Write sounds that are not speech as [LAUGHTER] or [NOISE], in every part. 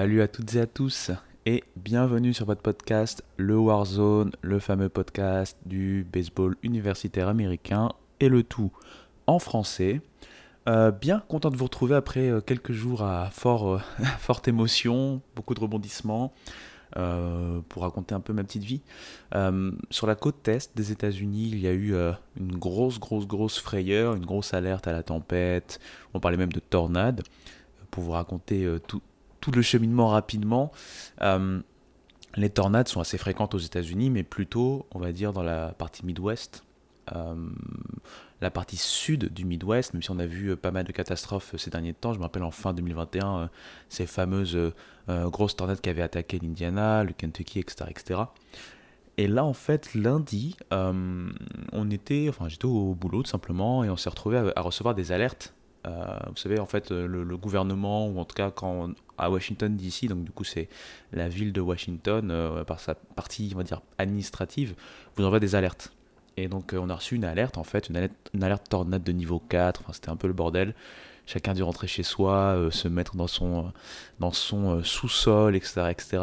Salut à toutes et à tous et bienvenue sur votre podcast Le Warzone, le fameux podcast du baseball universitaire américain et le tout en français. Euh, bien content de vous retrouver après euh, quelques jours à fort, euh, [LAUGHS] forte émotion, beaucoup de rebondissements, pour raconter un peu ma petite vie. sur la côte est des États-Unis, il y a eu une grosse, grosse, grosse frayeur, une grosse alerte à la tempête. On parlait même de tornade. Pour vous raconter tout, tout le cheminement rapidement. les tornades sont assez fréquentes aux États-Unis, mais plutôt, on va dire, dans la partie Midwest. Euh, la partie sud du Midwest, même si on a vu euh, pas mal de catastrophes euh, ces derniers temps. Je me rappelle en fin 2021 ces fameuses grosses tornades qui avaient attaqué l'Indiana, le Kentucky, etc., etc. Et là, en fait, lundi, on était, enfin, j'étais au boulot tout simplement, et on s'est retrouvé à, recevoir des alertes. Vous savez, en fait, le, gouvernement, ou en tout cas quand à Washington DC, donc du coup c'est la ville de Washington, par sa partie, on va dire, administrative, vous envoie des alertes. Et donc euh, on a reçu une alerte en fait, une alerte, une alerte tornade de niveau 4, enfin, c'était un peu le bordel. Chacun dû rentrer chez soi, euh, se mettre dans son, euh, dans son sous-sol, etc., etc.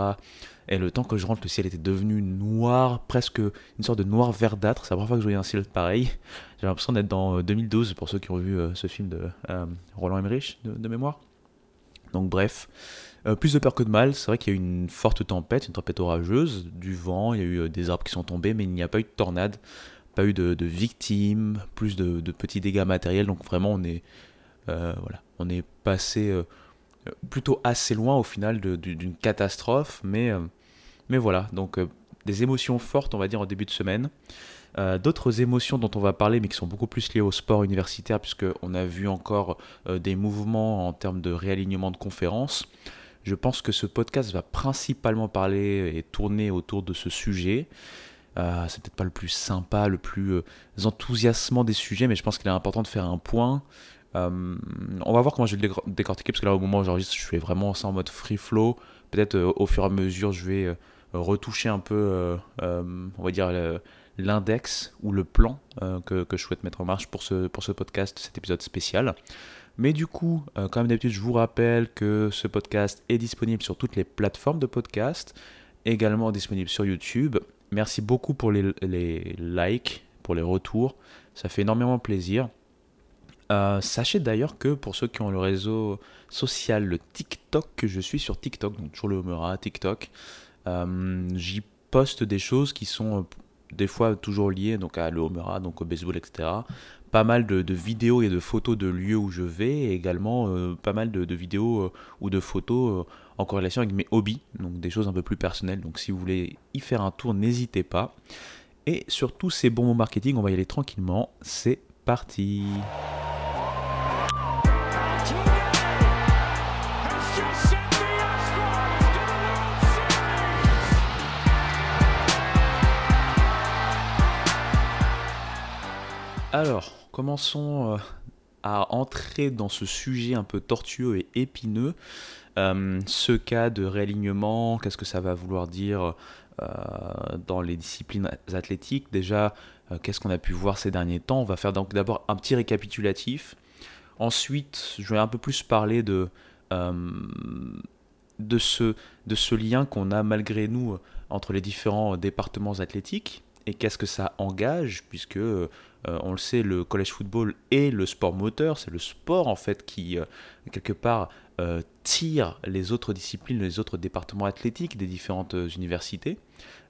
Et le temps que je rentre, le ciel était devenu noir, presque une sorte de noir verdâtre. C'est la première fois que je voyais un ciel pareil. J'ai l'impression d'être dans 2012, pour ceux qui ont vu ce film de Roland Emmerich, de, mémoire. Donc bref, plus de peur que de mal. C'est vrai qu'il y a eu une forte tempête, une tempête orageuse, du vent, il y a eu des arbres qui sont tombés, mais il n'y a pas eu de tornade pas eu de, victimes, plus de, petits dégâts matériels. Donc vraiment, on est, euh, voilà, on est passé euh, plutôt assez loin au final d'une catastrophe. Mais, euh, voilà, donc des émotions fortes, on va dire, en début de semaine. D'autres émotions dont on va parler, mais qui sont beaucoup plus liées au sport universitaire, puisqu'on a vu encore des mouvements en termes de réalignement de conférences. Je pense que ce podcast va principalement parler et tourner autour de ce sujet. Euh, c'est peut-être pas le plus sympa, le plus euh, enthousiasmant des sujets, mais je pense qu'il est important de faire un point. Euh, on va voir comment je vais le décortiquer, parce que là, au moment où j'enregistre, je suis vraiment ça en mode free flow. Peut-être au fur et à mesure, je vais retoucher un peu, on va dire, l'index ou le plan que, je souhaite mettre en marche pour ce, pour ce podcast, cet épisode spécial. Mais du coup, comme d'habitude, je vous rappelle que ce podcast est disponible sur toutes les plateformes de podcast, également disponible sur YouTube Merci beaucoup pour les, likes, pour les retours. Ça fait énormément plaisir. Euh, sachez d'ailleurs que pour ceux qui ont le réseau social, le TikTok, que je suis sur TikTok, donc toujours le Homera, TikTok, euh, j'y poste des choses qui sont euh, des fois toujours liées donc à le Homera, donc au baseball, etc. Pas mal de, vidéos et de photos de lieux où je vais, également pas mal de, vidéos ou de photos en corrélation avec mes hobbies, donc des choses un peu plus personnelles. Donc si vous voulez y faire un tour, n'hésitez pas. Et sur tous ces bons mots marketing, on va y aller tranquillement. C'est Alors, commençons euh, à entrer dans ce sujet un peu tortueux et épineux. Euh, ce cas de réalignement, qu'est-ce que ça va vouloir dire euh, dans les disciplines athlétiques? Déjà, qu'est-ce qu'on a pu voir ces derniers temps? On va faire donc d'abord un petit récapitulatif. Ensuite, je vais un peu plus parler de, de, ce, lien qu'on a malgré nous entre les différents départements athlétiques et qu'est-ce que ça engage, puisque on le sait, le college football est le sport moteur, c'est le sport en fait qui, quelque part, euh, tire les autres disciplines, les autres départements athlétiques des différentes euh, universités.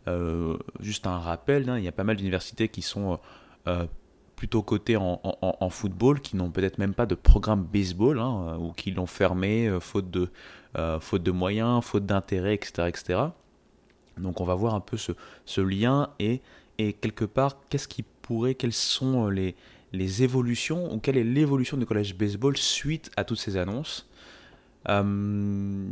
Euh, juste un rappel, hein, il y a pas mal d'universités qui sont plutôt cotées en, football, qui n'ont peut-être même pas de programme baseball, hein, ou qui l'ont fermé faute, de, moyens, faute d'intérêt, etc., etc. Donc on va voir un peu ce, lien et, quelque part, qu'est-ce qui pourrait, quelles sont les, évolutions, ou quelle est l'évolution du collège baseball suite à toutes ces annonces. Euh,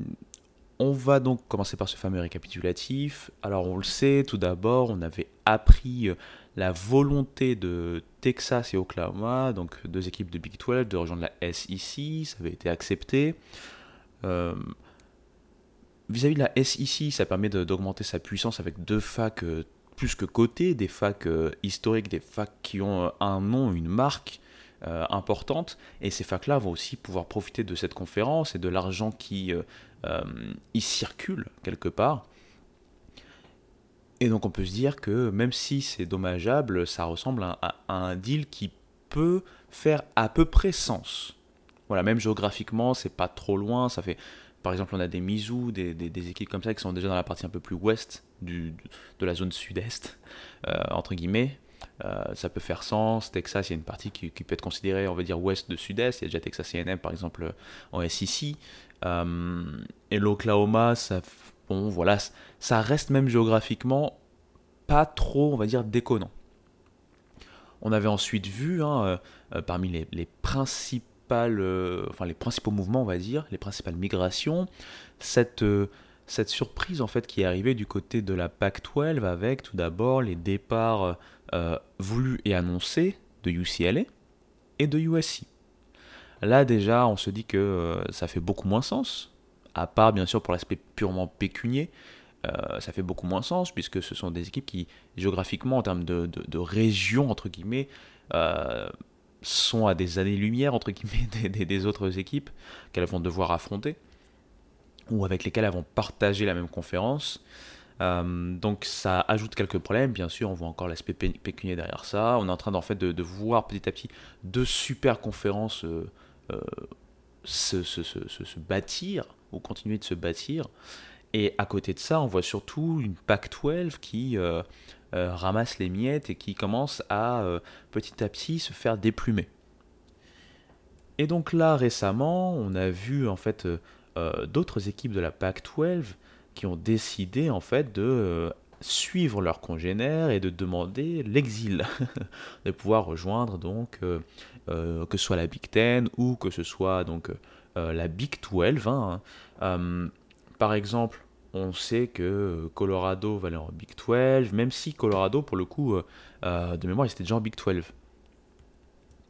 on va donc commencer par ce fameux récapitulatif. Alors on le sait, tout d'abord, on avait appris euh, la volonté de Texas et Oklahoma, donc deux équipes de Big 12, de rejoindre la SEC, ça avait été accepté. Euh, vis-à-vis de la SEC, ça permet d'augmenter sa puissance avec deux facs plus que cotées, des facs historiques, des facs qui ont un nom, une marque, importantes. Et ces facs-là vont aussi pouvoir profiter de cette conférence et de l'argent qui y circule quelque part. Et donc on peut se dire que même si c'est dommageable, ça ressemble à, un deal qui peut faire à peu près sens. Voilà, même géographiquement, c'est pas trop loin. Ça fait, par exemple, on a des Mizu, des, équipes comme ça qui sont déjà dans la partie un peu plus ouest de la zone sud-est, euh, entre guillemets. Euh, ça peut faire sens. Texas, il y a une partie qui, qui, peut être considérée, on va dire, ouest de sud-est. Il y a déjà Texas A&M, par exemple, en SEC. Euh, et l'Oklahoma, ça bon, voilà, ça reste même géographiquement pas trop, on va dire, déconnant. On avait ensuite vu, hein, euh, euh, parmi les, enfin les principaux mouvements, on va dire, les principales migrations, cette, cette surprise en fait qui est arrivée du côté de la PAC-12 avec tout d'abord les départs voulus et annoncés de UCLA et de USC. Là déjà, on se dit que ça fait beaucoup moins sens à part bien sûr pour l'aspect purement pécunier, euh, ça fait beaucoup moins sens puisque ce sont des équipes qui, géographiquement, en termes de, de, région, entre guillemets, euh, sont à des années-lumière, entre guillemets, [LAUGHS] des, autres équipes qu'elles vont devoir affronter ou avec lesquelles elles vont partager la même conférence. Euh, donc ça ajoute quelques problèmes, bien sûr, on voit encore l'aspect pécunier derrière ça. On est en train en fait de, voir petit à petit deux super conférences se, se, se, bâtir ou continuer de se bâtir. Et à côté de ça, on voit surtout une Pac-12 qui euh, euh, ramasse les miettes et qui commence à euh, petit à petit se faire déplumer. Et donc là, récemment, on a vu en fait d'autres équipes de la Pac-12 qui ont décidé en fait de suivre leurs congénères et de demander l'exil, [LAUGHS] de pouvoir rejoindre donc que ce soit la Big Ten ou que ce soit donc la Big 12. Hein, euh, par exemple, on sait que Colorado va aller en Big 12, même si Colorado, pour le coup, euh, euh, de mémoire, ils étaient déjà en Big 12.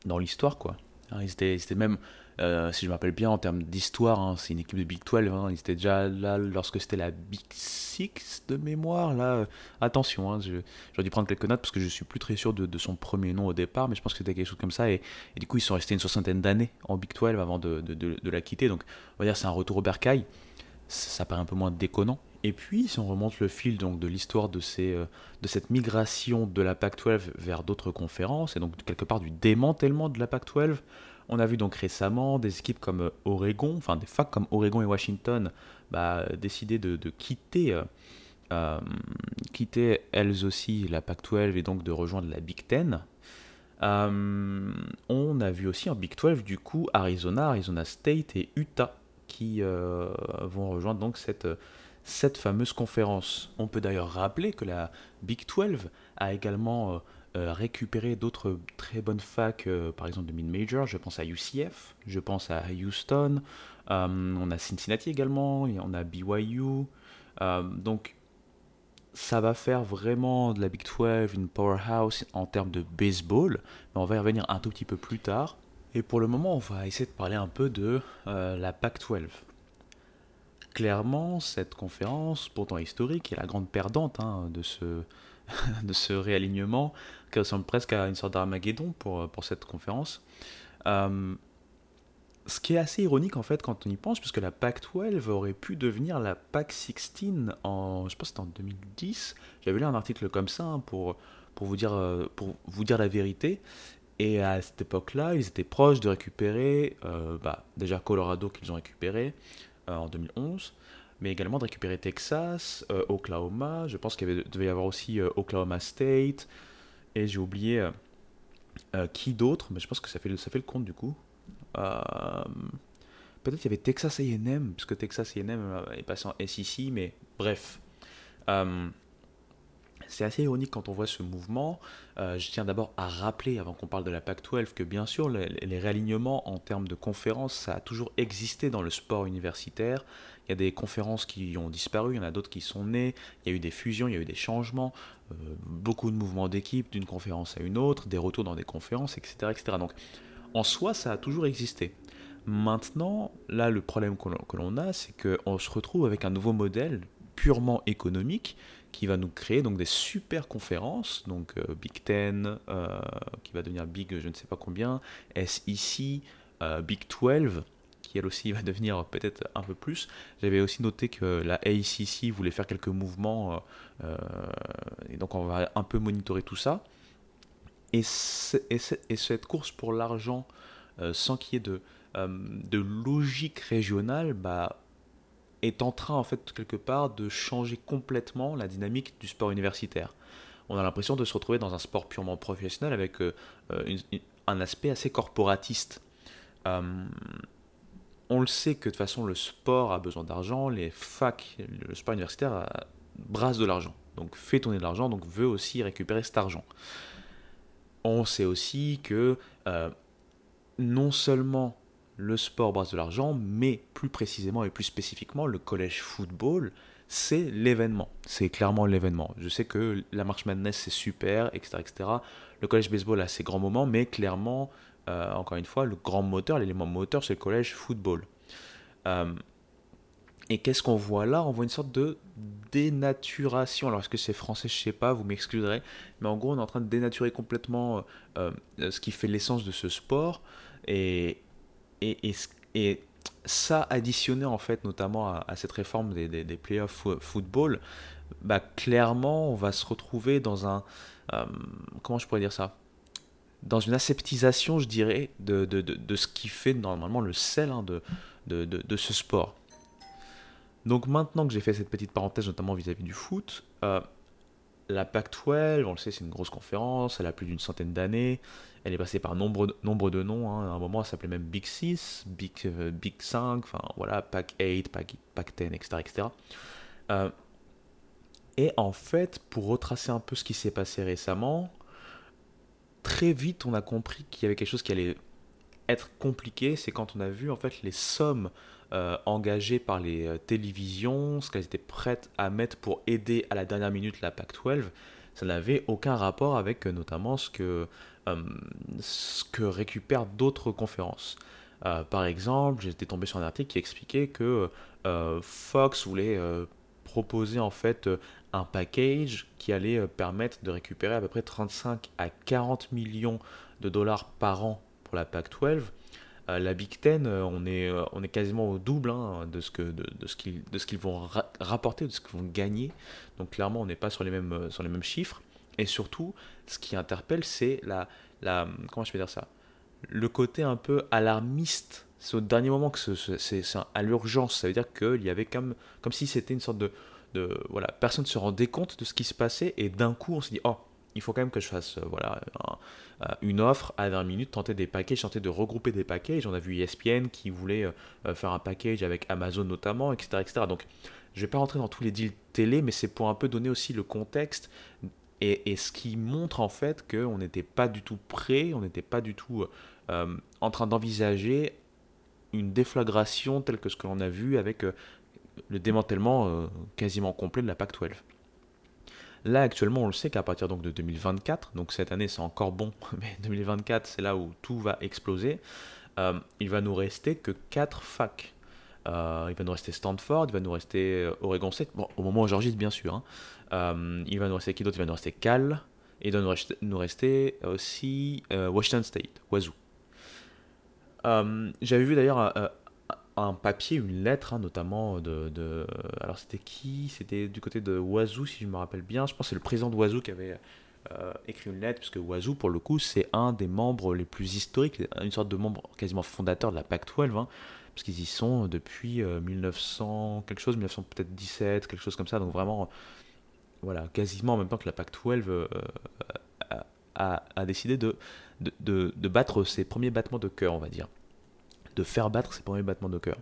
Dans l'histoire, quoi. Hein, ils, étaient, même, si je me rappelle bien, en termes d'histoire, hein, c'est une équipe de Big 12. Hein, ils étaient déjà là lorsque c'était la Big 6 de mémoire. Là, attention, j'aurais dû prendre quelques notes parce que je suis plus très sûr de, son premier nom au départ, mais je pense que c'était quelque chose comme ça. Et, du coup, ils sont restés une soixantaine d'années en Big 12 avant de, la quitter. Donc, on va dire c'est un retour au bercail ça paraît un peu moins déconnant. Et puis, si on remonte le fil donc, de l'histoire de, euh, cette migration de la PAC-12 vers d'autres conférences, et donc quelque part du démantèlement de la PAC-12, on a vu donc récemment des équipes comme euh, Oregon, enfin des facs comme Oregon et Washington, bah, décider de, quitter, euh, quitter elles aussi la PAC-12 et donc de rejoindre la Big Ten. on a vu aussi en Big 12 du coup Arizona, Arizona State et Utah qui euh, vont rejoindre donc cette, cette fameuse conférence. On peut d'ailleurs rappeler que la Big 12 a également euh, euh, récupéré d'autres très bonnes facs, par exemple de mid-major. Je pense à UCF, je pense à Houston, on a Cincinnati également, on a BYU. donc ça va faire vraiment de la Big 12 une powerhouse en termes de baseball, mais on va y revenir un tout petit peu plus tard. Et pour le moment, on va essayer de parler un peu de euh, la PAC-12. Clairement, cette conférence, pourtant historique, est la grande perdante hein, de, ce, [LAUGHS] de ce réalignement, ressemble presque à une sorte d'Armageddon pour, pour cette conférence. Euh, ce qui est assez ironique en fait quand on y pense, puisque la PAC-12 aurait pu devenir la PAC-16 en, je pense c'était en 2010. J'avais lu un article comme ça hein, pour, pour, vous dire, euh, pour vous dire la vérité. Et à cette époque-là, ils étaient proches de récupérer euh, bah, déjà Colorado qu'ils ont récupéré euh, en 2011, mais également de récupérer Texas, euh, Oklahoma. Je pense qu'il devait y avoir aussi Oklahoma State. Et j'ai oublié qui d'autre, mais je pense que ça fait, ça fait le compte du coup. Peut-être qu'il y avait Texas AM, puisque Texas AM est passé en SEC, mais bref. C'est assez ironique quand on voit ce mouvement. Euh, je tiens d'abord à rappeler, avant qu'on parle de la PAC-12, que bien sûr, les, réalignements en termes de conférences, ça a toujours existé dans le sport universitaire. Il y a des conférences qui ont disparu, il y en a d'autres qui sont nées, il y a eu des fusions, il y a eu des changements, euh, beaucoup de mouvements d'équipe d'une conférence à une autre, des retours dans des conférences, etc. etc. Donc, en soi, ça a toujours existé. Maintenant, là, le problème que l'on a, c'est qu'on se retrouve avec un nouveau modèle purement économique qui va nous créer donc des super conférences, donc Big Ten, qui va devenir Big je ne sais pas combien, SEC, Big 12, qui elle aussi [LAUGHS] va devenir peut-être un peu plus. J'avais aussi noté que la ACC voulait faire quelques mouvements, et donc on va un peu monitorer tout ça. Et, et cette course pour l'argent, sans qu'il y ait de, de logique régionale, bah, est en train, en fait, quelque part, de changer complètement la dynamique du sport universitaire. On a l'impression de se retrouver dans un sport purement professionnel avec euh, un aspect assez corporatiste. Euh, on le sait que de toute façon, le sport a besoin d'argent, les facs, le sport universitaire euh, brasse de l'argent. Donc fait tourner de l'argent, donc veut aussi récupérer cet argent. On sait aussi que non seulement le sport brasse de l'argent, mais plus précisément et plus spécifiquement, le collège football, c'est l'événement. C'est clairement l'événement. Je sais que la March Madness, c'est super, etc., etc. Le collège baseball a ses grands moments, mais clairement, euh, encore une fois, le grand moteur, l'élément moteur, c'est le collège football. Euh, et qu'est-ce qu'on voit là? On voit une sorte de dénaturation. Alors, est-ce que c'est français? Je sais pas, vous m'excluderez. Mais en gros, on est en train de dénaturer complètement euh, ce qui fait l'essence de ce sport. Et, et, ça additionné en fait notamment à, cette réforme des, des, playoffs football, bah, clairement on va se retrouver dans un... Euh, comment je pourrais dire ça? Dans une aseptisation, je dirais, de, de, de, ce qui fait normalement le sel hein, de, de, ce sport. Donc maintenant que j'ai fait cette petite parenthèse, notamment vis-à-vis du foot, euh, la PAC-12, on le sait, c'est une grosse conférence, elle a plus d'une centaine d'années, elle est passée par nombre de, noms. Hein. À un moment, elle s'appelait même Big 6, Big, euh, Big 5, enfin voilà, Pack 8, Pack, Pack 10, etc. etc. et en fait, pour retracer un peu ce qui s'est passé récemment, très vite, on a compris qu'il y avait quelque chose qui allait être compliqué. C'est quand on a vu en fait les sommes euh, par les euh, télévisions, ce qu'elles étaient prêtes à mettre pour aider à la dernière minute la PAC 12 ça n'avait aucun rapport avec notamment ce que euh, ce que récupèrent d'autres conférences. Euh, par exemple, j'étais tombé sur un article qui expliquait que euh, Fox voulait proposer en fait un package qui allait permettre de récupérer à peu près 35 à 40 millions de dollars par an pour la PAC 12. La Big Ten, on est, on est quasiment au double hein, de ce de, de qu'ils vont rapporter, de ce qu'ils vont gagner. Donc clairement, on n'est pas sur les mêmes sur les mêmes chiffres. Et surtout, ce qui interpelle, c'est la, la. Comment je vais dire ça? Le côté un peu alarmiste. C'est au dernier moment que c'est à l'urgence. Ça veut dire qu'il y avait comme, comme si c'était une sorte de, de. Voilà, personne ne se rendait compte de ce qui se passait. Et d'un coup, on s'est dit Oh, il faut quand même que je fasse euh, voilà, euh, une offre à 20 minutes, tenter des packages, tenter de regrouper des packages. On a vu ESPN qui voulait euh, faire un package avec Amazon notamment, etc. etc. Donc, je ne vais pas rentrer dans tous les deals télé, mais c'est pour un peu donner aussi le contexte et, ce qui montre en fait qu'on n'était pas du tout prêt, on n'était pas du tout en train d'envisager une déflagration telle que ce que l'on a vu avec le démantèlement quasiment complet de la PAC 12. Là actuellement on le sait qu'à partir de 2024, donc cette année c'est encore bon, [LAUGHS] mais 2024 c'est là où tout va exploser, il va nous rester que 4 facs euh, il va nous rester Stanford, il va nous rester euh, Oregon State, bon, au moment où j'enregistre bien sûr. Hein. Euh, il va nous rester qui d'autre? Il va nous rester Cal, et il va nous rester, aussi Washington State, Wazoo. J'avais vu d'ailleurs un, papier, une lettre, hein, notamment de, de, Alors c'était qui? C'était du côté de Wazoo, si je me rappelle bien. Je pense que c'est le président de Wazoo qui avait écrit une lettre, puisque Wazoo, pour le coup, c'est un des membres les plus historiques, une sorte de membre quasiment fondateur de la PAC 12. Hein parce qu'ils y sont depuis 1900, euh, quelque chose, 1900 peut-être 17, quelque chose comme ça, donc vraiment, voilà, quasiment en même temps que la PAC 12 euh, a, a, décidé de, de, de, battre ses premiers battements de cœur, on va dire, de faire battre ses premiers battements de cœur.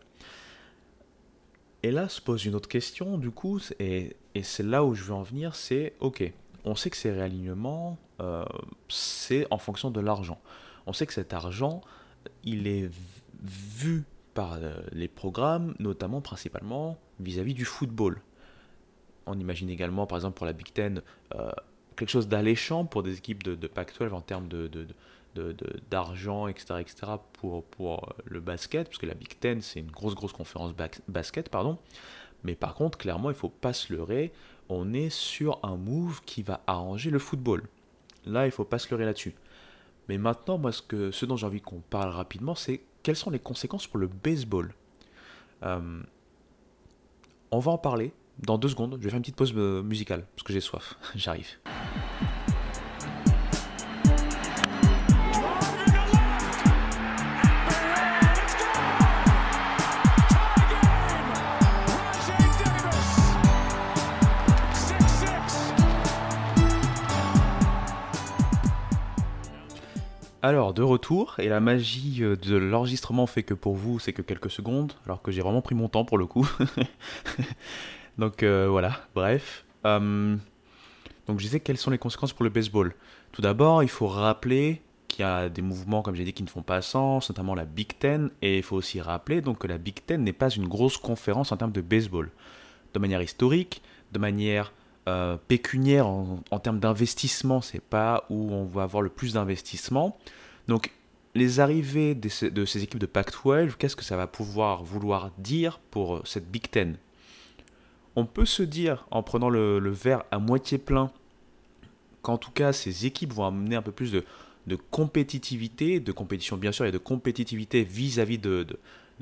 Et là se pose une autre question, du coup, et, et c'est là où je veux en venir, c'est, ok, on sait que ces réalignements, euh, c'est en fonction de l'argent. On sait que cet argent, il est vu par euh, les programmes, notamment principalement vis-à-vis du football. On imagine également, par exemple, pour la Big Ten, euh, quelque chose d'alléchant pour des équipes de, de Pac-12 en termes de, d'argent, etc., etc., pour, pour euh, le basket, parce que la Big Ten, c'est une grosse, grosse conférence basket, pardon. Mais par contre, clairement, il faut pas se leurrer. on est sur un move qui va arranger le football. Là, il faut pas se leurrer là-dessus. Mais maintenant, moi, ce, que, ce dont j'ai envie qu'on parle rapidement, c'est quelles sont les conséquences pour le baseball. Euh, on va en parler dans deux secondes. Je vais faire une petite pause euh, musicale parce que j'ai soif. [LAUGHS] J'arrive. Alors, de retour, et la magie euh, de l'enregistrement fait que pour vous, c'est que quelques secondes, alors que j'ai vraiment pris mon temps pour le coup. [LAUGHS] donc euh, voilà, bref. Euh, donc je disais quelles sont les conséquences pour le baseball? Tout d'abord, il faut rappeler qu'il y a des mouvements, comme j'ai dit, qui ne font pas sens, notamment la Big Ten, et il faut aussi rappeler donc, que la Big Ten n'est pas une grosse conférence en termes de baseball. De manière historique, de manière euh, pécuniaire en, termes d'investissement, c'est pas où on va avoir le plus d'investissement. Donc les arrivées de ces, équipes de Pac-12, qu'est-ce que ça va pouvoir vouloir dire pour euh, cette Big Ten? On peut se dire, en prenant le, verre à moitié plein, qu'en tout cas ces équipes vont amener un peu plus de, compétitivité, de compétition bien sûr, et de compétitivité vis-à-vis de,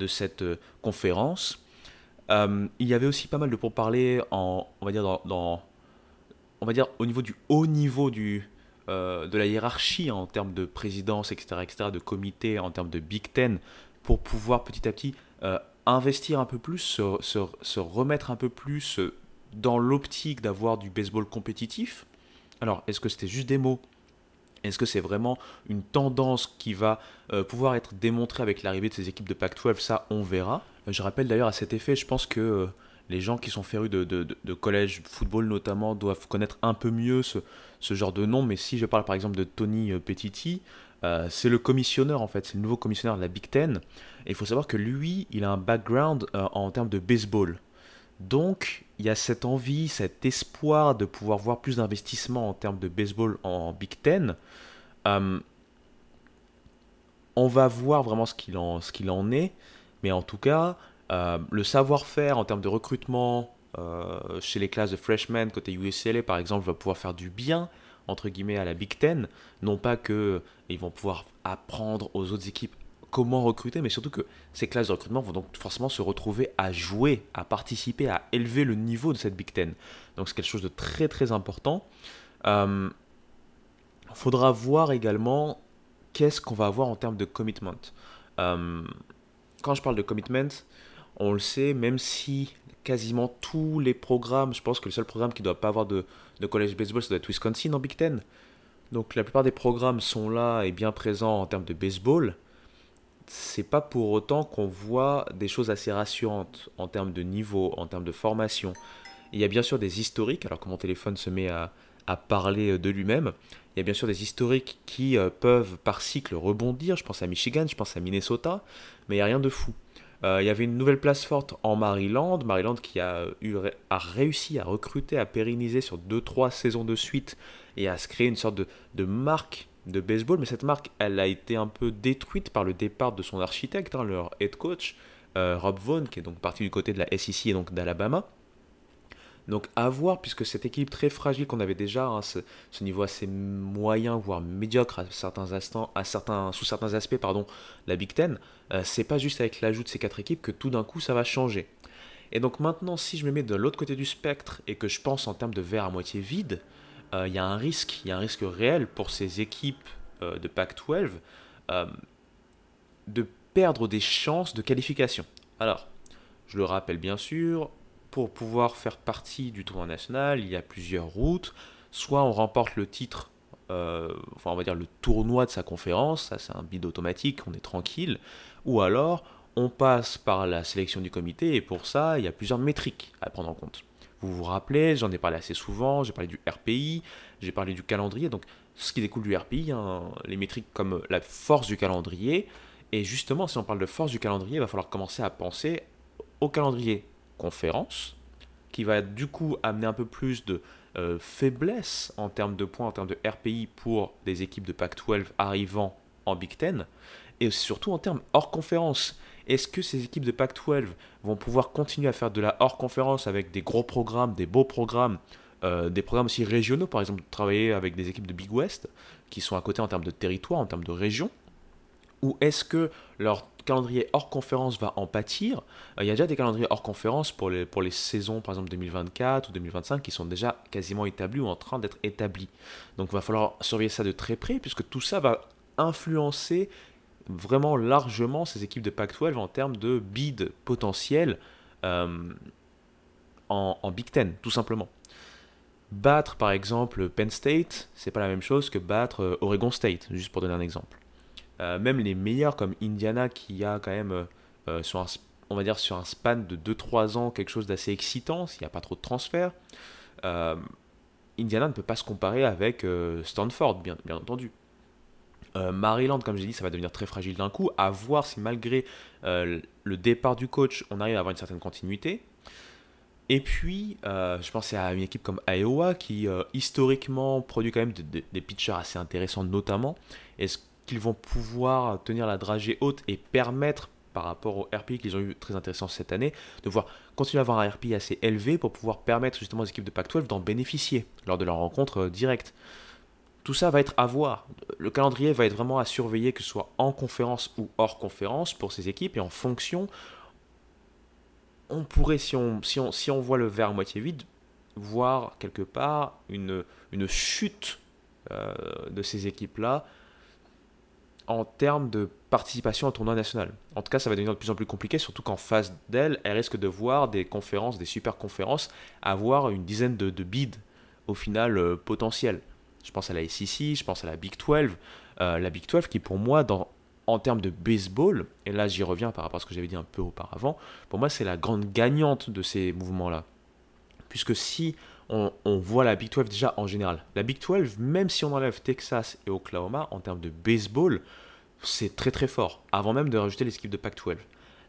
cette euh, conférence. il y avait aussi pas mal de pourparlers en, on va dire dans on va dire, au niveau du haut niveau euh, de la hiérarchie en termes de présidence, etc., etc., de comité, en termes de Big Ten, pour pouvoir petit à petit euh, investir un peu plus, se, remettre un peu plus euh, dans l'optique d'avoir du baseball compétitif. Alors, est-ce que c'était juste des mots? Est-ce que c'est vraiment une tendance qui va pouvoir être démontrée avec l'arrivée de ces équipes de Pac-12 Ça, on verra. Je rappelle d'ailleurs à cet effet, je pense que les gens qui sont férus de, de, collège football notamment doivent connaître un peu mieux ce, genre de nom. Mais si je parle par exemple de Tony euh, Petiti, euh, c'est le commissionneur en fait, c'est le nouveau commissionneur de la Big Ten. Et il faut savoir que lui, il a un background euh, en termes de baseball. Donc, il y a cette envie, cet espoir de pouvoir voir plus d'investissement en termes de baseball en Big Ten. on va voir vraiment ce qu'il en, en est. Mais en tout cas, le savoir-faire en termes de recrutement euh, chez les classes de freshmen côté UCLA par exemple va pouvoir faire du bien entre guillemets à la Big Ten. Non pas que ils vont pouvoir apprendre aux autres équipes comment recruter, mais surtout que ces classes de recrutement vont donc forcément se retrouver à jouer, à participer, à élever le niveau de cette Big Ten. Donc c'est quelque chose de très très important. Il euh, faudra voir également qu'est-ce qu'on va avoir en termes de commitment. quand je parle de commitment, on le sait, même si quasiment tous les programmes, je pense que le seul programme qui ne doit pas avoir de, de college baseball, ça doit être Wisconsin en Big Ten. Donc la plupart des programmes sont là et bien présents en termes de baseball. C'est pas pour autant qu'on voit des choses assez rassurantes en termes de niveau, en termes de formation. Il y a bien sûr des historiques, alors que mon téléphone se met à, parler de lui-même. Il y a bien sûr des historiques qui euh, peuvent par cycle rebondir. Je pense à Michigan, je pense à Minnesota, mais il n'y a rien de fou. Euh, il y avait une nouvelle place forte en Maryland. Maryland qui a, réussi à recruter, à pérenniser sur 2-3 saisons de suite et à se créer une sorte de, marque de baseball. Mais cette marque, elle a été un peu détruite par le départ de son architecte, hein, leur head coach, euh, Rob Vaughn, qui est donc parti du côté de la SEC et donc d'Alabama. Donc à voir, puisque cette équipe très fragile qu'on avait déjà, hein, ce, niveau assez moyen, voire médiocre à certains instants, à certains, sous certains aspects, pardon, la Big Ten, euh, c'est pas juste avec l'ajout de ces quatre équipes que tout d'un coup ça va changer. Et donc maintenant, si je me mets de l'autre côté du spectre et que je pense en termes de verre à moitié vide, euh, il y a un risque, il y a un risque réel pour ces équipes euh, de Pac-12 de perdre des chances de qualification. Alors, je le rappelle bien sûr, pour pouvoir faire partie du tournoi national, il y a plusieurs routes. Soit on remporte le titre, euh, enfin on va dire le tournoi de sa conférence, ça c'est un bid automatique, on est tranquille. Ou alors on passe par la sélection du comité et pour ça il y a plusieurs métriques à prendre en compte. Vous vous rappelez, j'en ai parlé assez souvent, j'ai parlé du RPI, j'ai parlé du calendrier, donc ce qui découle du RPI, hein, les métriques comme la force du calendrier. Et justement, si on parle de force du calendrier, il va falloir commencer à penser au calendrier conférence, qui va du coup amener un peu plus de euh, faiblesse en termes de points, en termes de RPI pour des équipes de Pac-12 arrivant en Big Ten. et surtout en termes hors conférence. Est-ce que ces équipes de Pac-12 vont pouvoir continuer à faire de la hors conférence avec des gros programmes, des beaux programmes, euh, des programmes aussi régionaux, par exemple, travailler avec des équipes de Big West qui sont à côté en termes de territoire, en termes de région? Ou est-ce que leur calendrier hors conférence va en pâtir euh, Il y a déjà des calendriers hors conférence pour les, pour les saisons, par exemple 2024 ou 2025, qui sont déjà quasiment établis ou en train d'être établis. Donc il va falloir surveiller ça de très près, puisque tout ça va influencer vraiment largement ces équipes de Pac-12 en termes de bid potentiel euh, en, en Big Ten, tout simplement. Battre par exemple Penn State, c'est pas la même chose que battre euh, Oregon State, juste pour donner un exemple. Euh, même les meilleurs comme Indiana qui a quand même euh, sur un, on va dire sur un span de 2-3 ans quelque chose d'assez excitant s'il n'y a pas trop de transferts. Indiana ne peut pas se comparer avec Stanford, bien, entendu. Maryland, comme j'ai dit, ça va devenir très fragile d'un coup. À voir si malgré le départ du coach, on arrive à avoir une certaine continuité. Et puis, euh, je pensais à une équipe comme Iowa qui euh, historiquement produit quand même des pitchers assez intéressants notamment. Est-ce qu'ils vont pouvoir tenir la dragée haute et permettre, par rapport au RP qu'ils ont eu très intéressant cette année, de pouvoir continuer à avoir un RP assez élevé pour pouvoir permettre justement aux équipes de Pac-12 d'en bénéficier lors de leur rencontre euh, directe tout ça va être à voir. Le calendrier va être vraiment à surveiller, que ce soit en conférence ou hors conférence pour ces équipes, et en fonction, on pourrait, si on, si, on, si on voit le verre à moitié vide, voir quelque part une, une chute euh, de ces équipes-là en termes de participation au tournoi national. En tout cas, ça va devenir de plus en plus compliqué, surtout qu'en face d'elle, elle risque de voir des conférences, des super conférences, avoir une dizaine de, de bids au final euh, potentiels. Je pense à la SEC, je pense à la Big 12. Euh, la Big 12 qui pour moi, en termes de baseball, et là j'y reviens par rapport à ce que j'avais dit un peu auparavant, pour moi c'est la grande gagnante de ces mouvements-là. Puisque si on, voit la Big 12 déjà en général, la Big 12, même si on enlève Texas et Oklahoma, en termes de baseball, c'est très très fort, avant même de rajouter les équipes de Pac-12.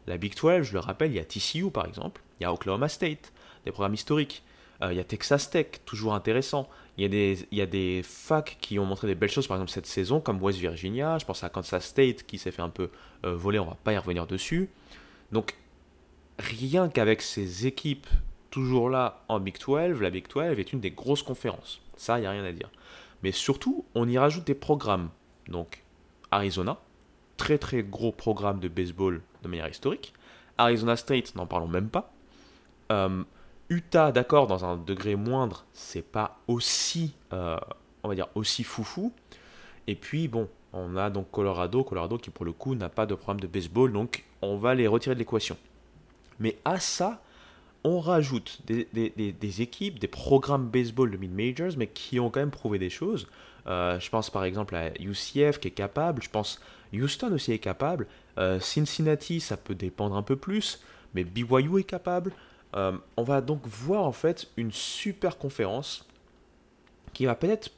La Big 12, je le rappelle, il y a TCU par exemple, il y a Oklahoma State, des programmes historiques, euh, il y a Texas Tech, toujours intéressant. Il y, a des, il y a des facs qui ont montré des belles choses, par exemple cette saison, comme West Virginia. Je pense à Kansas State qui s'est fait un peu euh, voler, on va pas y revenir dessus. Donc, rien qu'avec ces équipes toujours là en Big 12, la Big 12 est une des grosses conférences. Ça, il n'y a rien à dire. Mais surtout, on y rajoute des programmes. Donc, Arizona, très très gros programme de baseball de manière historique. Arizona State, n'en parlons même pas. Euh, Utah, d'accord, dans un degré moindre, c'est pas aussi, euh, on va dire, aussi foufou. Et puis, bon, on a donc Colorado, Colorado qui pour le coup n'a pas de programme de baseball, donc on va les retirer de l'équation. Mais à ça, on rajoute des, équipes, des programmes baseball de mid-majors, mais qui ont quand même prouvé des choses. Euh, je pense par exemple à UCF qui est capable, je pense Houston aussi est capable, euh, Cincinnati ça peut dépendre un peu plus, mais BYU est capable. Euh, on va donc voir en fait une super conférence qui va peut-être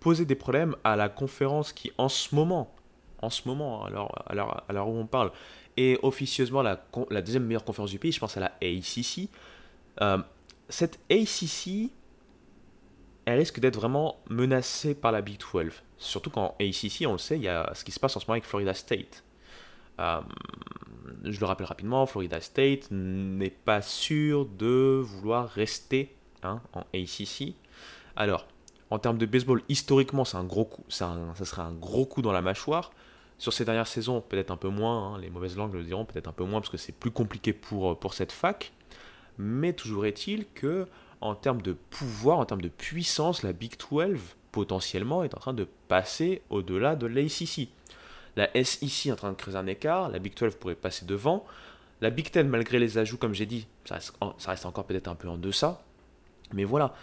poser des problèmes à la conférence qui en ce moment, en ce moment, alors, alors, alors où on parle, est officieusement la, deuxième meilleure conférence du pays, je pense à la ACC. Euh, cette ACC, elle risque d'être vraiment menacée par la Big 12. Surtout qu'en ACC, on le sait, il y a ce qui se passe en ce moment avec Florida State. Euh, je le rappelle rapidement, Florida State n'est pas sûr de vouloir rester hein, en ACC. Alors, en termes de baseball, historiquement, un gros coup, ça, serait un gros coup dans la mâchoire. Sur ces dernières saisons, peut-être un peu moins, hein, les mauvaises langues le diront, peut-être un peu moins parce que c'est plus compliqué pour, pour cette fac. Mais toujours est-il que, en termes de pouvoir, en termes de puissance, la Big 12 potentiellement est en train de passer au-delà de l'ACC. La SEC est en train de creuser un écart, la Big 12 pourrait passer devant. La Big 10, malgré les ajouts, comme j'ai dit, ça reste, encore peut-être un peu en deçà. Mais voilà,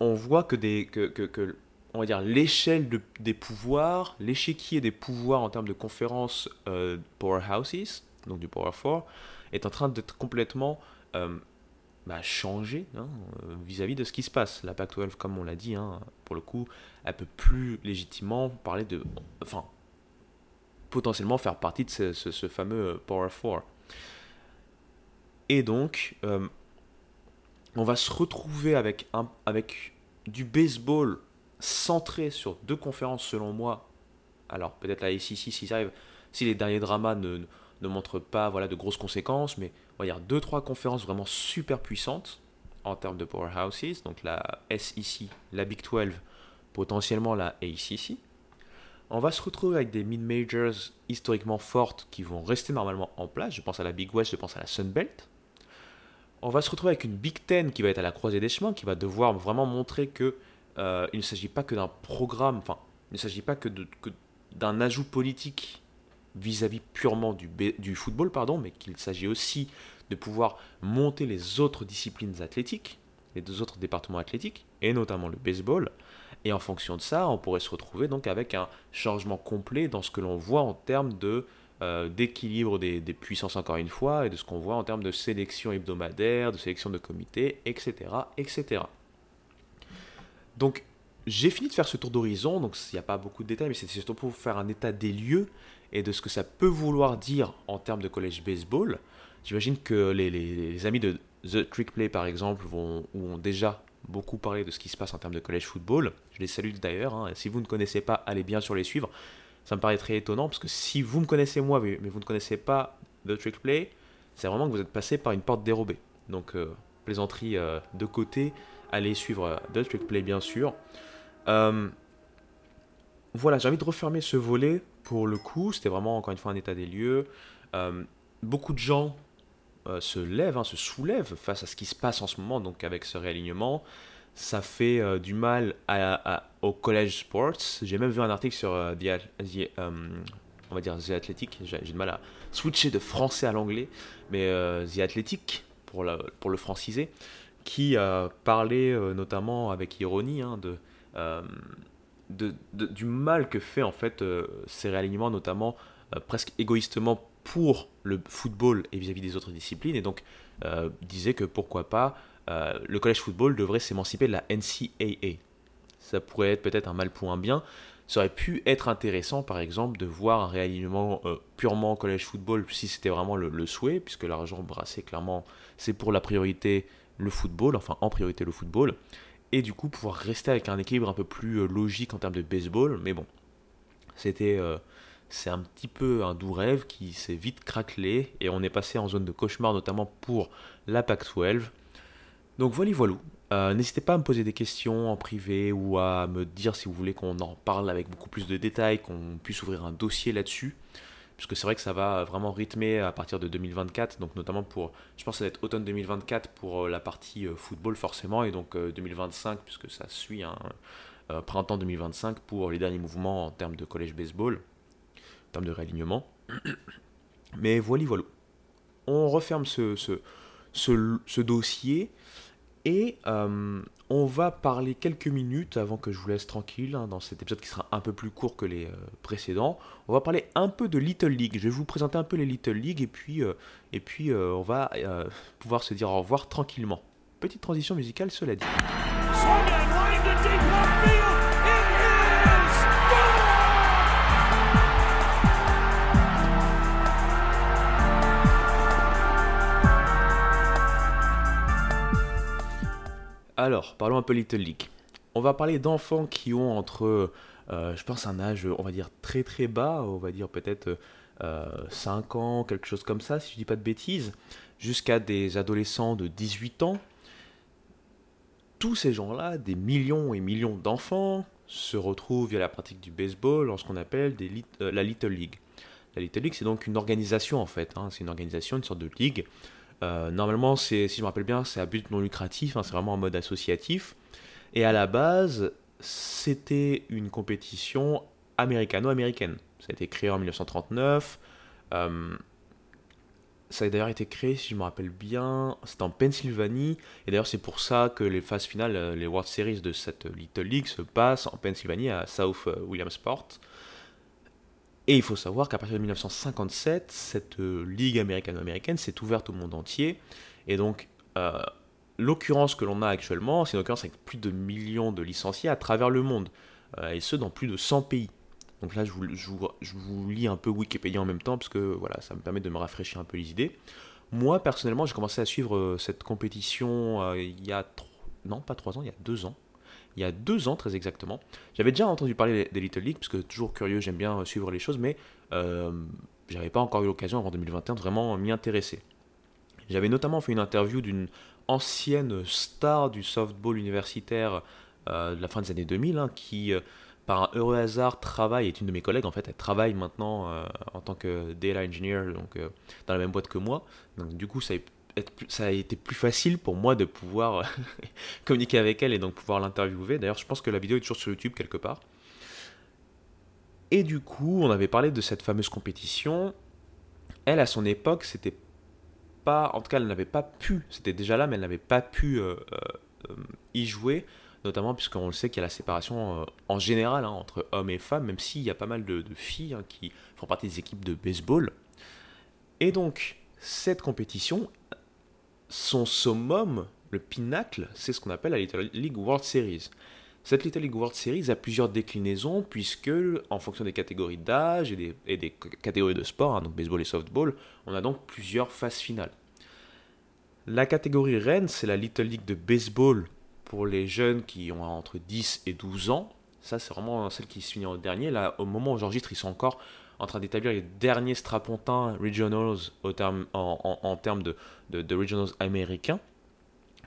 on voit que, des, que, on va dire l'échelle des pouvoirs, l'échiquier des pouvoirs en termes de conférences euh, powerhouses, donc du Power 4, est en train d'être complètement euh, bah, changé hein, euh, vis-à-vis de ce qui se passe. La Pac-12, comme on l'a dit, hein, pour le coup, elle peut plus légitimement parler de... Enfin, potentiellement faire partie de ce, fameux Power 4. Et donc, on va se retrouver avec, avec du baseball centré sur deux conférences selon moi. Alors peut-être la ACC si ça arrive, si les derniers dramas ne, ne montrent pas voilà, de grosses conséquences, mais il va avoir deux, trois conférences vraiment super puissantes en termes de powerhouses, donc la SEC, la Big 12, potentiellement la ACC. On va se retrouver avec des mid-majors historiquement fortes qui vont rester normalement en place. Je pense à la Big West, je pense à la Sun Belt. On va se retrouver avec une Big Ten qui va être à la croisée des chemins, qui va devoir vraiment montrer que euh, il ne s'agit pas que d'un programme, enfin, il ne s'agit pas que, d'un ajout politique vis-à-vis purement du, football, pardon, mais qu'il s'agit aussi de pouvoir monter les autres disciplines athlétiques, les deux autres départements athlétiques, et notamment le baseball. Et en fonction de ça, on pourrait se retrouver donc avec un changement complet dans ce que l'on voit en termes de euh, d'équilibre des, des, puissances encore une fois et de ce qu'on voit en termes de sélection hebdomadaire, de sélection de comités, etc. etc. Donc j'ai fini de faire ce tour d'horizon, donc il n'y a pas beaucoup de détails, mais c'est surtout pour faire un état des lieux et de ce que ça peut vouloir dire en termes de college baseball. J'imagine que les, amis de The Trick Play par exemple vont, ont déjà beaucoup parlé de ce qui se passe en termes de college football. Je les salue d'ailleurs. Hein. Si vous ne connaissez pas, allez bien sur les suivre. Ça me paraît très étonnant parce que si vous me connaissez moi, mais vous ne connaissez pas The Trick Play, c'est vraiment que vous êtes passé par une porte dérobée. Donc, euh, plaisanterie euh, de côté, allez suivre euh, The Trick Play bien sûr. voilà, j'ai envie de refermer ce volet pour le coup. C'était vraiment encore une fois un état des lieux. beaucoup de gens euh, se lève, hein, se soulève face à ce qui se passe en ce moment, donc avec ce réalignement. Ça fait euh, du mal au college sports. J'ai même vu un article sur euh, the, Athletic. J'ai du mal à switcher de français à l'anglais, mais The Athletic pour le franciser, qui parlait notamment avec ironie hein, de, de, du mal que fait en fait ces réalignements, notamment presque égoïstement pour le football et vis-à-vis des autres disciplines, et donc euh, disait que pourquoi pas euh, le college football devrait s'émanciper de la NCAA. Ça pourrait être peut-être un mal pour un bien. Ça aurait pu être intéressant, par exemple, de voir un réalignement euh, purement college football si c'était vraiment le, souhait, puisque l'argent brassé, clairement, c'est pour la priorité le football, enfin en priorité le football, et du coup pouvoir rester avec un équilibre un peu plus logique en termes de baseball. Mais bon, c'était c'est un petit peu un doux rêve qui s'est vite craquelé et on est passé en zone de cauchemar notamment pour la PAC-12. Donc voilà, voilà. Euh, n'hésitez pas à me poser des questions en privé ou à me dire si vous voulez qu'on en parle avec beaucoup plus de détails, qu'on puisse ouvrir un dossier là-dessus. Puisque c'est vrai que ça va vraiment rythmer à partir de 2024, donc notamment pour, je pense que ça va être automne 2024 pour euh, la partie euh, football forcément, et donc 2025 puisque ça suit un printemps 2025 pour les derniers mouvements en termes de collège baseball termes de réalignement. [CLEARS THROAT] Mais voilà, voilà. On referme ce, ce, ce, dossier et euh, on va parler quelques minutes avant que je vous laisse tranquille hein, dans cet épisode qui sera un peu plus court que les euh, précédents. On va parler un peu de Little League. Je vais vous présenter un peu les Little League et puis, euh, et puis on va pouvoir se dire au revoir tranquillement. Petite transition musicale, cela dit. Alors, parlons un peu Little League. On va parler d'enfants qui ont entre, euh, je pense, un âge, on va dire, très très bas, on va dire peut-être 5 euh, ans, quelque chose comme ça, si je dis pas de bêtises, jusqu'à des adolescents de 18 ans. Tous ces gens-là, des millions et millions d'enfants, se retrouvent via la pratique du baseball en ce qu'on appelle euh, la Little League. La Little League, c'est donc une organisation en fait, hein. c'est une organisation, une sorte de ligue euh, normalement, si je me rappelle bien, c'est à but non lucratif, hein, c'est vraiment en mode associatif. Et à la base, c'était une compétition américano-américaine. Ça a été créé en 1939. Euh, ça a d'ailleurs été créé, si je me rappelle bien, c'était en Pennsylvanie. Et d'ailleurs, c'est pour ça que les phases finales, euh, les World Series de cette Little League se passent en Pennsylvanie, à South Williamsport. Et il faut savoir qu'à partir de 1957, cette euh, ligue américano-américaine s'est ouverte au monde entier. Et donc, euh, l'occurrence que l'on a actuellement, c'est une occurrence avec plus de millions de licenciés à travers le monde, euh, et ce dans plus de 100 pays. Donc là, je vous, lis un peu Wikipédia en même temps, parce que voilà, ça me permet de me rafraîchir un peu les idées. Moi, personnellement, j'ai commencé à suivre cette compétition il y a... Non, pas trois ans, il y a deux ans il y a deux ans très exactement. J'avais déjà entendu parler des Little League, parce que toujours curieux, j'aime bien suivre les choses, mais j'avais pas encore eu l'occasion avant 2021 de vraiment m'y intéresser. J'avais notamment fait une interview d'une ancienne star du softball universitaire de la fin des années 2000, hein, qui par un heureux hasard, travaille, est une de mes collègues en fait, elle travaille maintenant euh, en tant que data engineer donc, euh, dans la même boîte que moi. Donc du coup, ça ça a été plus facile pour moi de pouvoir [LAUGHS] communiquer avec elle et donc pouvoir l'interviewer. D'ailleurs, je pense que la vidéo est toujours sur YouTube quelque part. Et du coup, on avait parlé de cette fameuse compétition. Elle, à son époque, c'était pas, en tout cas, elle n'avait pas pu, c'était déjà là, mais elle n'avait pas pu euh, y jouer notamment puisqu'on le sait qu'il y a la séparation euh, en général hein, entre hommes et femmes, même s'il y a pas mal de, filles hein, qui font partie des équipes de baseball. Et donc, cette compétition, son summum, le pinacle, c'est ce qu'on appelle la Little League World Series. Cette Little League World Series a plusieurs déclinaisons, puisque en fonction des catégories d'âge et des, catégories de sport, hein, donc baseball et softball, on a donc plusieurs phases finales. La catégorie reine, c'est la Little League de baseball pour les jeunes qui ont entre 10 et 12 ans. Ça, c'est vraiment celle qui se finit en dernier. Là, au moment où j'enregistre, ils sont encore en train d'établir les derniers strapontins regionals en, termes de, regionals américains,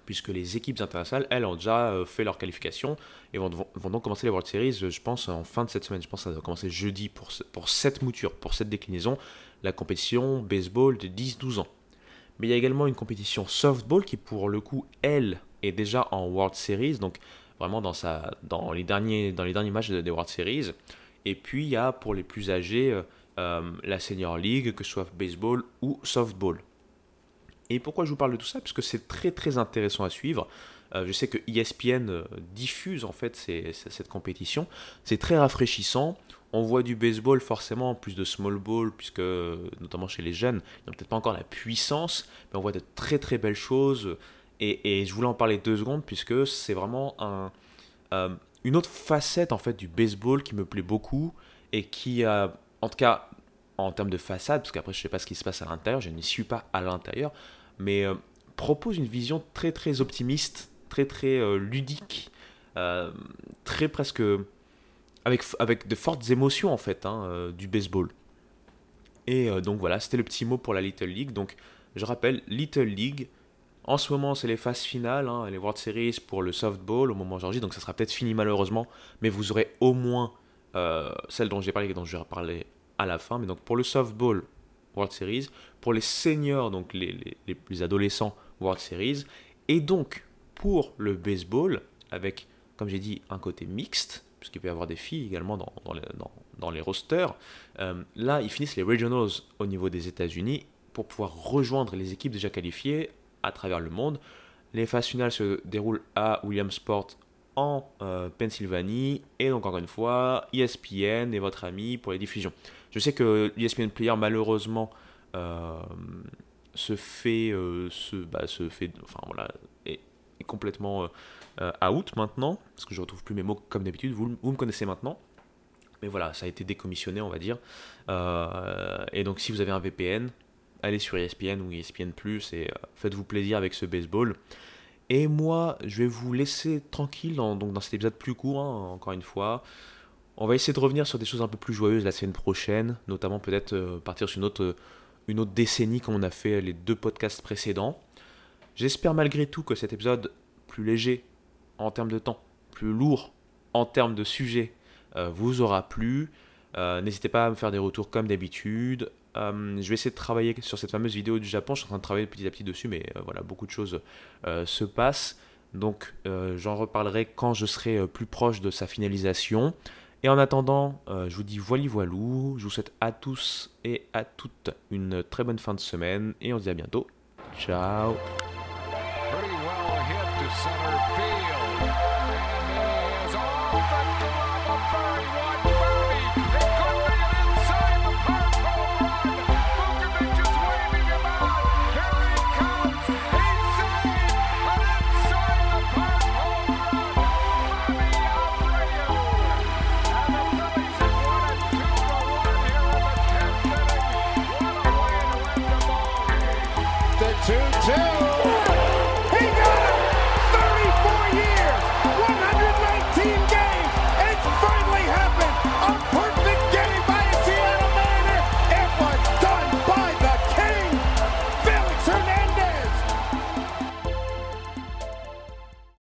puisque les équipes internationales, elles, ont déjà euh, fait leur qualification et vont, donc commencer les World Series, je pense, en fin de cette semaine. Je pense que ça va commencer jeudi pour, cette mouture, pour cette déclinaison, la compétition baseball de 10-12 ans. Mais il y a également une compétition softball qui, pour le coup, elle, est déjà en World Series, donc vraiment dans, dans, les, derniers, dans les derniers matchs des World Series. Et puis il y a pour les plus âgés euh, euh, la Senior League, que ce soit baseball ou softball. Et pourquoi je vous parle de tout ça? Parce que c'est très très intéressant à suivre. Euh, je sais que ESPN diffuse en fait cette compétition. C'est très rafraîchissant. On voit du baseball forcément, plus de small ball, puisque notamment chez les jeunes, ils n'ont peut-être pas encore la puissance, mais on voit de très très belles choses. Et, je voulais en parler deux secondes puisque c'est vraiment un, une autre facette en fait du baseball qui me plaît beaucoup et qui, en tout cas en termes de façade, parce qu'après je sais pas ce qui se passe à l'intérieur, je n'y suis pas à l'intérieur, mais euh, propose une vision très très optimiste, très très euh, ludique, très presque avec, avec de fortes émotions en fait hein, du baseball. Et donc voilà, c'était le petit mot pour la Little League. Donc je rappelle, Little League, en ce moment, c'est les phases finales, hein, les World Series pour le softball au moment où donc ça sera peut-être fini malheureusement, mais vous aurez au moins euh, celle dont j'ai parlé et dont je vais parler à la fin. Mais donc pour le softball, World Series, pour les seniors, donc les, plus adolescents, World Series, et donc pour le baseball, avec, comme j'ai dit, un côté mixte, puisqu'il peut y avoir des filles également les, dans, les, rosters, euh, là, ils finissent les regionals au niveau des États-Unis pour pouvoir rejoindre les équipes déjà qualifiées à travers le monde. Les phases finales se déroulent à Williamsport en euh, Pennsylvanie. Et donc, encore une fois, ESPN est votre ami pour les diffusions. Je sais que l'ESPN Player, malheureusement, euh, se fait. Euh, bah, se fait enfin, voilà, est, complètement out maintenant. Parce que je retrouve plus mes mots comme d'habitude. Vous, vous me connaissez maintenant. Mais voilà, ça a été décommissionné, on va dire. et donc, si vous avez un VPN, allez sur ESPN ou ESPN Plus et euh, faites-vous plaisir avec ce baseball. Et moi, je vais vous laisser tranquille dans, cet épisode plus court, hein, encore une fois. On va essayer de revenir sur des choses un peu plus joyeuses la semaine prochaine, notamment peut-être euh, partir sur une autre, euh, une autre décennie comme on a fait les deux podcasts précédents. J'espère malgré tout que cet épisode plus léger en termes de temps, plus lourd en termes de sujet, vous aura plu. N'hésitez pas à me faire des retours comme d'habitude, euh, je vais essayer de travailler sur cette fameuse vidéo du Japon. Je suis en train de travailler petit à petit dessus, mais euh, voilà, beaucoup de choses euh, se passent. Donc j'en reparlerai quand je serai plus proche de sa finalisation. Et en attendant, je vous dis voili voilou. Je vous souhaite à tous et à toutes une très bonne fin de semaine. Et on se dit à bientôt. Ciao